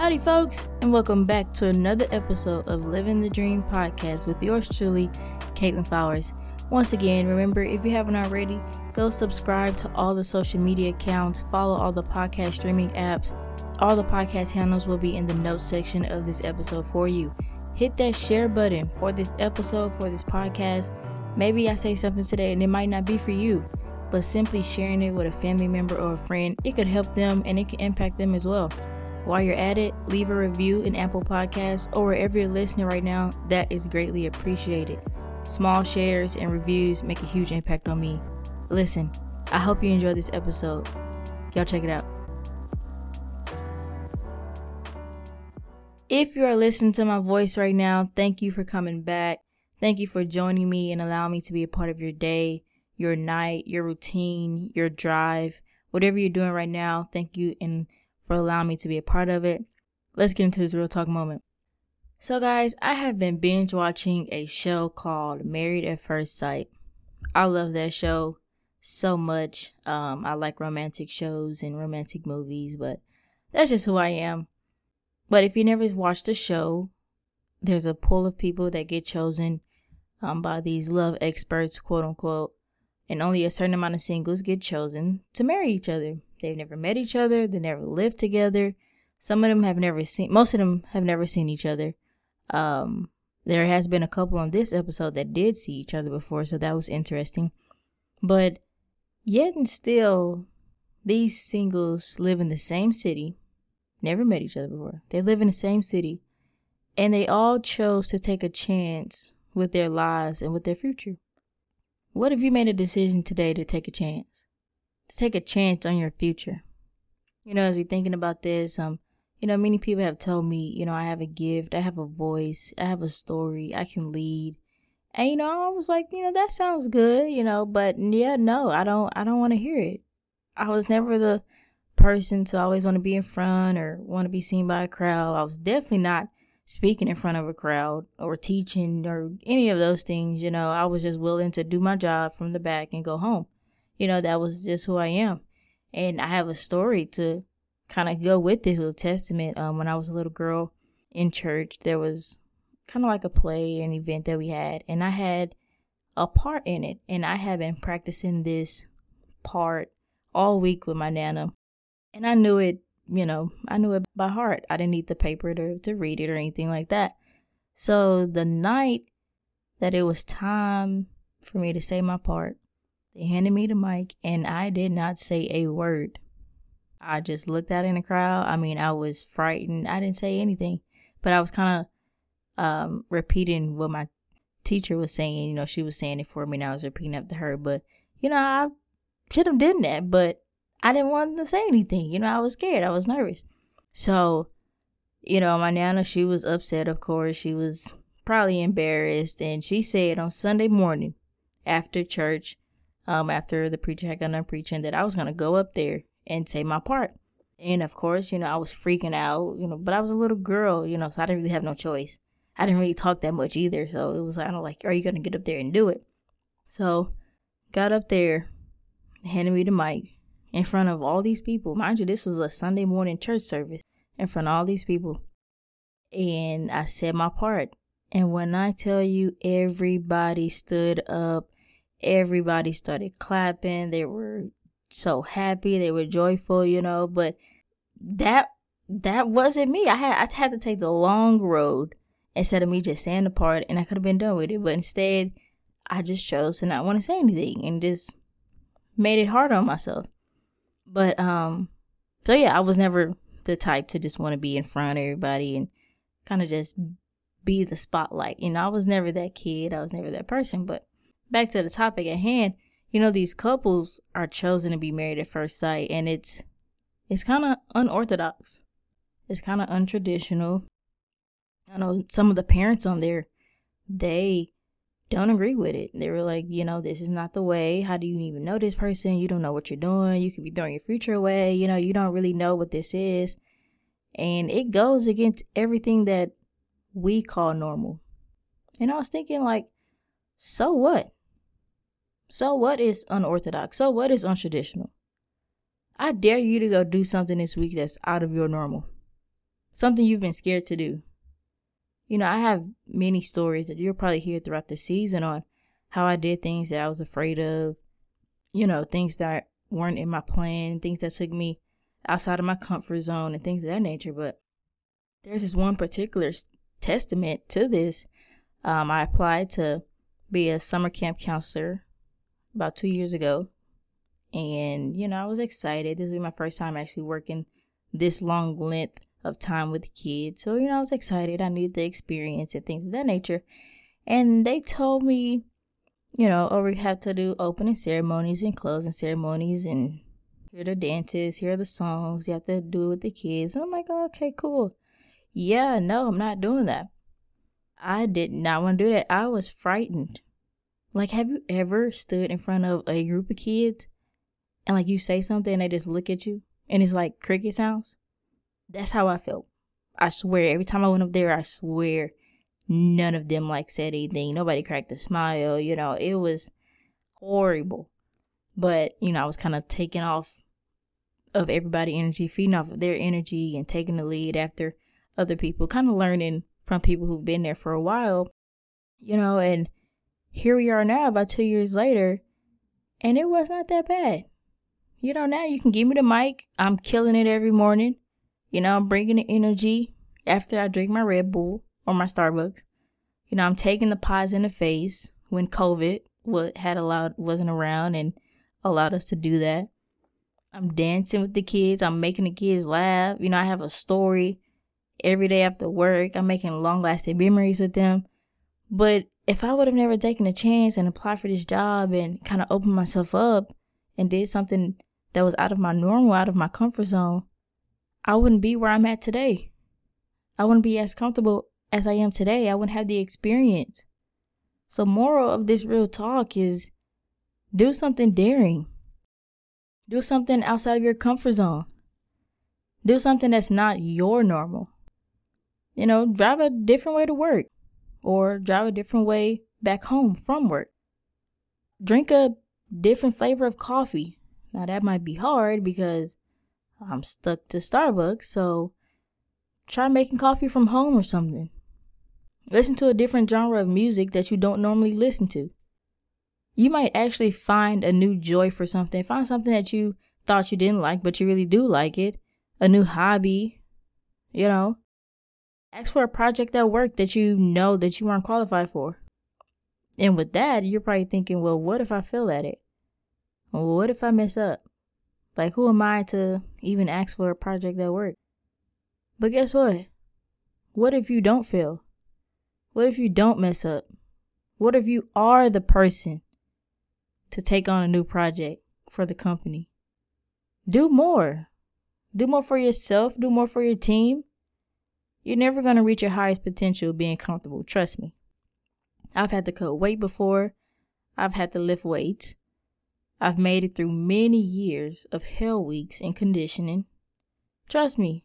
Howdy, folks, and welcome back to another episode of Living the Dream podcast with yours truly, Katlyn Flowers. Once again, remember if you haven't already, go subscribe to all the social media accounts, follow all the podcast streaming apps. All the podcast handles will be in the notes section of this episode for you. Hit that share button for this episode, for this podcast. Maybe I say something today and it might not be for you, but simply sharing it with a family member or a friend, it could help them and it can impact them as well. While you're at it, leave a review in Apple Podcasts or wherever you're listening right now. That is greatly appreciated. Small shares and reviews make a huge impact on me. Listen, I hope you enjoy this episode. Y'all check it out. If you are listening to my voice right now, thank you for coming back. Thank you for joining me and allowing me to be a part of your day, your night, your routine, your drive, whatever you're doing right now. Thank you and for allowing me to be a part of it. Let's get into this real talk moment. So, guys, I have been binge watching a show called Married at First Sight. I love that show so much. Um, I like romantic shows and romantic movies, but that's just who I am. But if you never watched the show, there's a pool of people that get chosen um, by these love experts, quote unquote, and only a certain amount of singles get chosen to marry each other. They've never met each other. They never lived together. Some of them have never seen. Most of them have never seen each other. Um, there has been a couple on this episode that did see each other before, so that was interesting. But yet and still, these singles live in the same city, never met each other before. They live in the same city, and they all chose to take a chance with their lives and with their future. What if you made a decision today to take a chance? To take a chance on your future. You know, as we're thinking about this, um, you know, many people have told me, you know, I have a gift, I have a voice, I have a story, I can lead. And you know, I was like, you know, that sounds good, you know, but yeah, no, I don't I don't want to hear it. I was never the person to always want to be in front or want to be seen by a crowd. I was definitely not speaking in front of a crowd or teaching or any of those things, you know. I was just willing to do my job from the back and go home you know, that was just who I am. And I have a story to kind of go with this little testament. Um, when I was a little girl in church, there was kind of like a play, an event that we had, and I had a part in it. And I had been practicing this part all week with my nana. And I knew it, you know, I knew it by heart. I didn't need the paper to, to read it or anything like that. So the night that it was time for me to say my part, they handed me the mic and I did not say a word. I just looked out in the crowd. I mean, I was frightened. I didn't say anything, but I was kind of um, repeating what my teacher was saying. You know, she was saying it for me and I was repeating after her. But, you know, I should have done that, but I didn't want to say anything. You know, I was scared. I was nervous. So, you know, my nana, she was upset, of course. She was probably embarrassed. And she said on Sunday morning after church, um, after the preacher had got done preaching that I was gonna go up there and say my part. And of course, you know, I was freaking out, you know, but I was a little girl, you know, so I didn't really have no choice. I didn't really talk that much either, so it was kind of like, are you gonna get up there and do it? So, got up there, handed me the mic in front of all these people. Mind you, this was a Sunday morning church service in front of all these people. And I said my part. And when I tell you everybody stood up everybody started clapping. They were so happy. They were joyful, you know, but that that wasn't me. I had I had to take the long road instead of me just saying the part and I could have been done with it. But instead I just chose to not want to say anything and just made it hard on myself. But um so yeah, I was never the type to just want to be in front of everybody and kind of just be the spotlight. You know, I was never that kid. I was never that person, but back to the topic at hand, you know, these couples are chosen to be married at first sight and it's it's kind of unorthodox. It's kind of untraditional. I know some of the parents on there, they don't agree with it. They were like, you know, this is not the way. How do you even know this person? You don't know what you're doing. You could be throwing your future away. You know, you don't really know what this is. And it goes against everything that we call normal. And I was thinking, like, so what? So what is unorthodox? So what is untraditional? I dare you to go do something this week that's out of your normal. something you've been scared to do. You know, I have many stories that you'll probably hear throughout the season on how I did things that I was afraid of, you know, things that weren't in my plan, things that took me outside of my comfort zone and things of that nature. But there's this one particular testament to this. Um, I applied to be a summer camp counselor about two years ago. And, you know, I was excited. This was my first time actually working this long length of time with kids. So, you know, I was excited. I needed the experience and things of that nature. And they told me, you know, oh, we have to do opening ceremonies and closing ceremonies and here are the dances, here are the songs, you have to do it with the kids. And I'm like, oh, okay, cool. Yeah, no, I'm not doing that. I did not want to do that. I was frightened. Like, have you ever stood in front of a group of kids and like you say something and they just look at you and it's like cricket sounds? That's how I felt. I swear, every time I went up there, I swear none of them like said anything. Nobody cracked a smile. You know, it was horrible. But, you know, I was kind of taking off of everybody energy, feeding off of their energy and taking the lead after other people, kind of learning from people who've been there for a while, you know, and here we are now about two years later, and it was not that bad. You know, now you can give me the mic. I'm killing it every morning. You know, I'm bringing the energy after I drink my Red Bull or my Starbucks. You know, I'm taking the pies in the face when COVID what had allowed wasn't around and allowed us to do that. I'm dancing with the kids. I'm making the kids laugh. You know, I have a story every day after work. I'm making long lasting memories with them. But if I would have never taken a chance and applied for this job and kind of opened myself up and did something that was out of my normal, out of my comfort zone, I wouldn't be where I'm at today. I wouldn't be as comfortable as I am today. I wouldn't have the experience. So, moral of this real talk is do something daring. Do something outside of your comfort zone. Do something that's not your normal. You know, drive a different way to work or drive a different way back home from work. Drink a different flavor of coffee. Now, that might be hard because I'm stuck to Starbucks, so try making coffee from home or something. Listen to a different genre of music that you don't normally listen to. You might actually find a new joy for something. Find something that you thought you didn't like, but you really do like it. A new hobby, you know. Ask for a project at work that you know that you aren't qualified for. And with that, you're probably thinking, well, what if I fail at it? Well, what if I mess up? Like, who am I to even ask for a project at work? But guess what? What if you don't fail? What if you don't mess up? What if you are the person to take on a new project for the company? Do more. Do more for yourself, do more for your team. You're never going to reach your highest potential being comfortable, trust me. I've had to cut weight before. I've had to lift weights. I've made it through many years of hell weeks in conditioning. Trust me,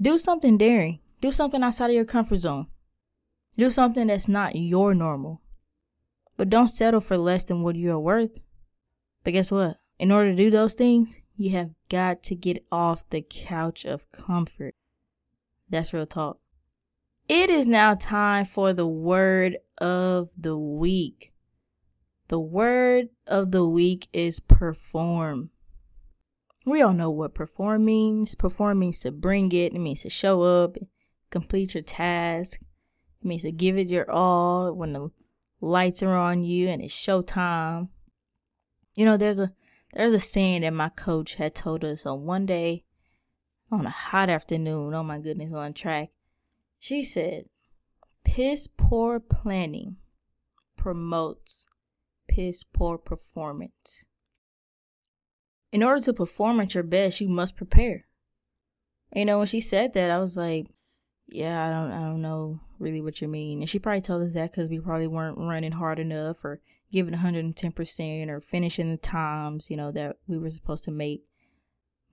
do something daring. Do something outside of your comfort zone. Do something that's not your normal. But don't settle for less than what you are worth. But guess what? In order to do those things, you have got to get off the couch of comfort. That's real talk. It is now time for the word of the week. The word of the week is perform. We all know what perform means. Perform means to bring it, it means to show up, complete your task. It means to give it your all when the lights are on you and it's showtime. You know, there's a there's a saying that my coach had told us on one day on a hot afternoon, oh my goodness, on track. She said, piss poor planning promotes piss poor performance. In order to perform at your best, you must prepare. You know, when she said that, I was like, yeah, I don't, I don't know really what you mean. And she probably told us that because we probably weren't running hard enough or giving 110% or finishing the times, you know, that we were supposed to make.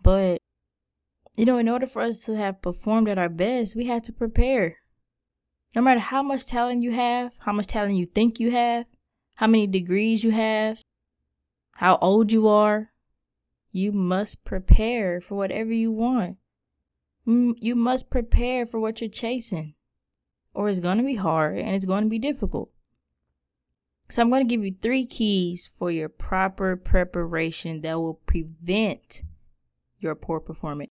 But, you know, in order for us to have performed at our best, we had to prepare. No matter how much talent you have, how much talent you think you have, how many degrees you have, how old you are. You must prepare for whatever you want. Mm, you must prepare for what you're chasing, or it's going to be hard and it's going to be difficult. So, I'm going to give you three keys for your proper preparation that will prevent your poor performance.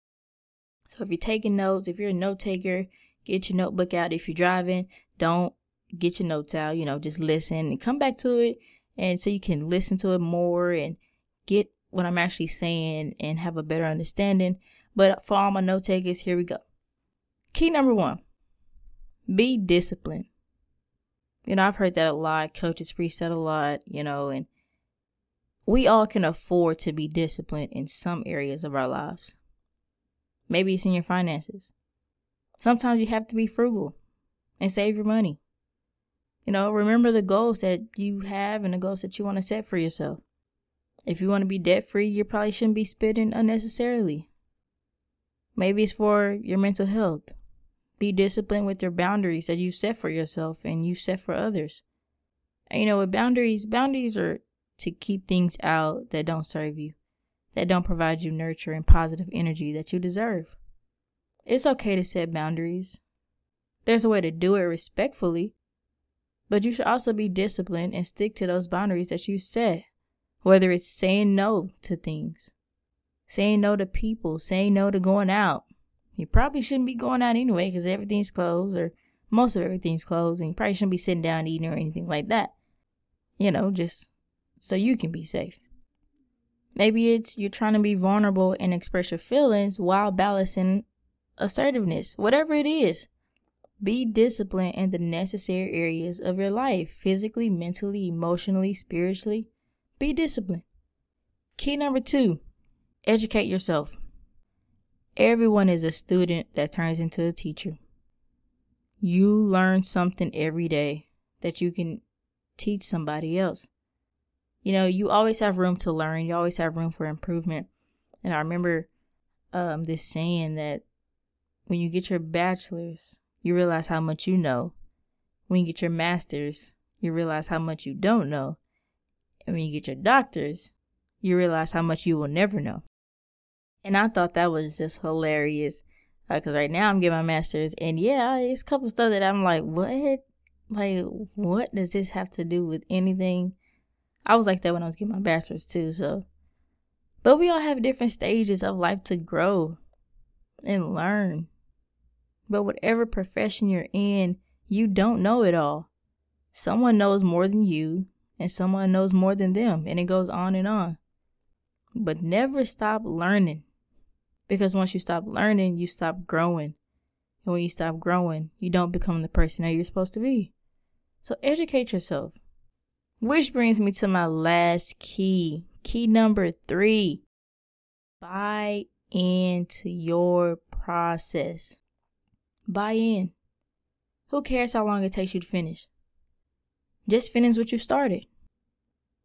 So, if you're taking notes, if you're a note taker, get your notebook out. If you're driving, don't get your notes out. You know, just listen and come back to it. And so you can listen to it more and get what I'm actually saying and have a better understanding. But for all my note takers, here we go. Key number one be disciplined. You know, I've heard that a lot. Coaches preach that a lot, you know, and we all can afford to be disciplined in some areas of our lives. Maybe it's in your finances. Sometimes you have to be frugal and save your money. You know, remember the goals that you have and the goals that you want to set for yourself. If you want to be debt free, you probably shouldn't be spending unnecessarily. Maybe it's for your mental health. Be disciplined with your boundaries that you set for yourself and you set for others. And you know, with boundaries, boundaries are to keep things out that don't serve you, that don't provide you nurture and positive energy that you deserve. It's okay to set boundaries. There's a way to do it respectfully, but you should also be disciplined and stick to those boundaries that you set, whether it's saying no to things, saying no to people, saying no to going out. You probably shouldn't be going out anyway because everything's closed or most of everything's closed and you probably shouldn't be sitting down eating or anything like that. You know, just so you can be safe. Maybe it's you're trying to be vulnerable and express your feelings while balancing assertiveness, whatever it is. Be disciplined in the necessary areas of your life physically, mentally, emotionally, spiritually. Be disciplined. Key number two educate yourself. Everyone is a student that turns into a teacher. You learn something every day that you can teach somebody else. You know, you always have room to learn, you always have room for improvement. And I remember um, this saying that when you get your bachelor's, you realize how much you know. When you get your master's, you realize how much you don't know. And when you get your doctor's, you realize how much you will never know. And I thought that was just hilarious. Because uh, right now I'm getting my master's, and yeah, it's a couple stuff that I'm like, what? Like, what does this have to do with anything? I was like that when I was getting my bachelor's too, so. But we all have different stages of life to grow and learn. But whatever profession you're in, you don't know it all. Someone knows more than you, and someone knows more than them, and it goes on and on. But never stop learning. Because once you stop learning, you stop growing. And when you stop growing, you don't become the person that you're supposed to be. So educate yourself. Which brings me to my last key. Key number three buy into your process. Buy in. Who cares how long it takes you to finish? Just finish what you started.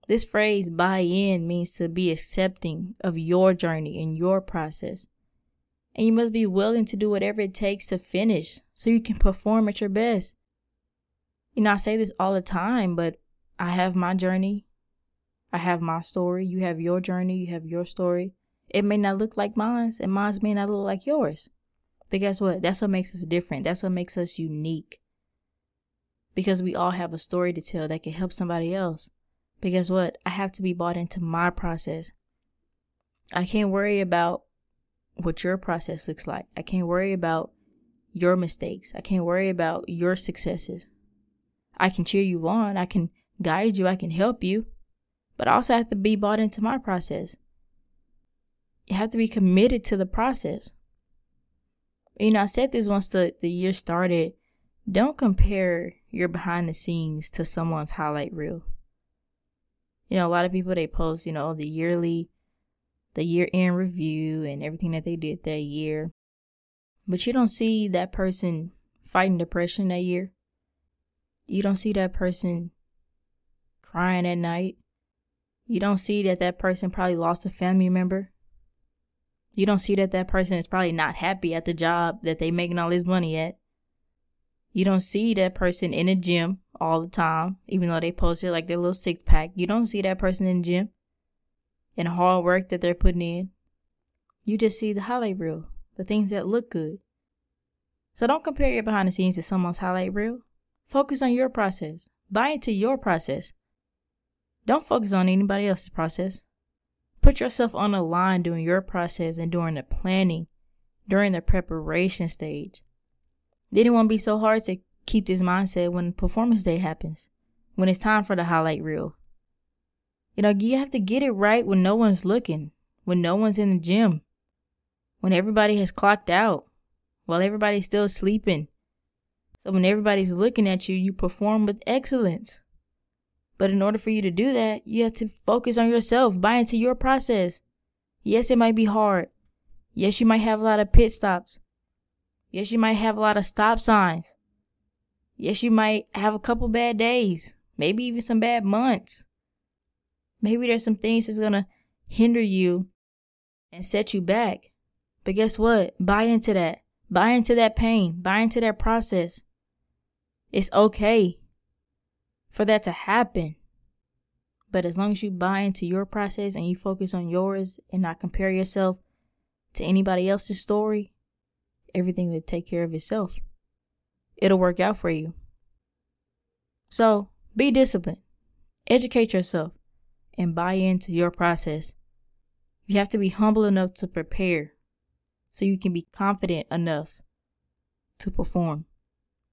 This phrase, buy in, means to be accepting of your journey and your process. And you must be willing to do whatever it takes to finish so you can perform at your best. You know, I say this all the time, but I have my journey. I have my story. You have your journey. You have your story. It may not look like mine, and mine may not look like yours. But guess what? That's what makes us different. That's what makes us unique. Because we all have a story to tell that can help somebody else. But guess what? I have to be bought into my process. I can't worry about what your process looks like. I can't worry about your mistakes. I can't worry about your successes. I can cheer you on. I can guide you. I can help you. But I also have to be bought into my process. You have to be committed to the process. You know, I said this once the, the year started. Don't compare your behind the scenes to someone's highlight reel. You know, a lot of people they post, you know, the yearly the year end review and everything that they did that year. But you don't see that person fighting depression that year. You don't see that person crying at night. You don't see that that person probably lost a family member. You don't see that that person is probably not happy at the job that they making all this money at. You don't see that person in a gym all the time, even though they posted like their little six pack. You don't see that person in the gym and the hard work that they're putting in. You just see the highlight reel, the things that look good. So don't compare your behind the scenes to someone's highlight reel. Focus on your process. Buy into your process. Don't focus on anybody else's process. Put yourself on the line during your process and during the planning, during the preparation stage. Then it won't be so hard to keep this mindset when performance day happens, when it's time for the highlight reel. You know, you have to get it right when no one's looking, when no one's in the gym, when everybody has clocked out, while everybody's still sleeping. So when everybody's looking at you, you perform with excellence. But in order for you to do that, you have to focus on yourself, buy into your process. Yes, it might be hard. Yes, you might have a lot of pit stops. Yes, you might have a lot of stop signs. Yes, you might have a couple bad days, maybe even some bad months. Maybe there's some things that's going to hinder you and set you back. But guess what? Buy into that. Buy into that pain. Buy into that process. It's okay for that to happen. But as long as you buy into your process and you focus on yours and not compare yourself to anybody else's story, everything will take care of itself. It'll work out for you. So be disciplined, educate yourself, and buy into your process. You have to be humble enough to prepare so you can be confident enough to perform.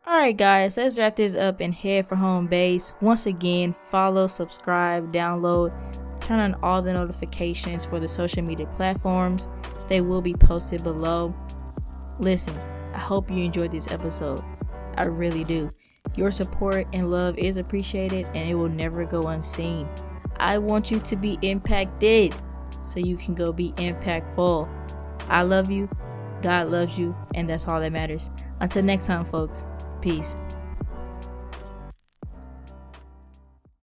Alright, guys, let's wrap this up and head for home base. Once again, follow, subscribe, download, turn on all the notifications for the social media platforms. They will be posted below. Listen, I hope you enjoyed this episode. I really do. Your support and love is appreciated and it will never go unseen. I want you to be impacted so you can go be impactful. I love you, God loves you, and that's all that matters. Until next time, folks, peace.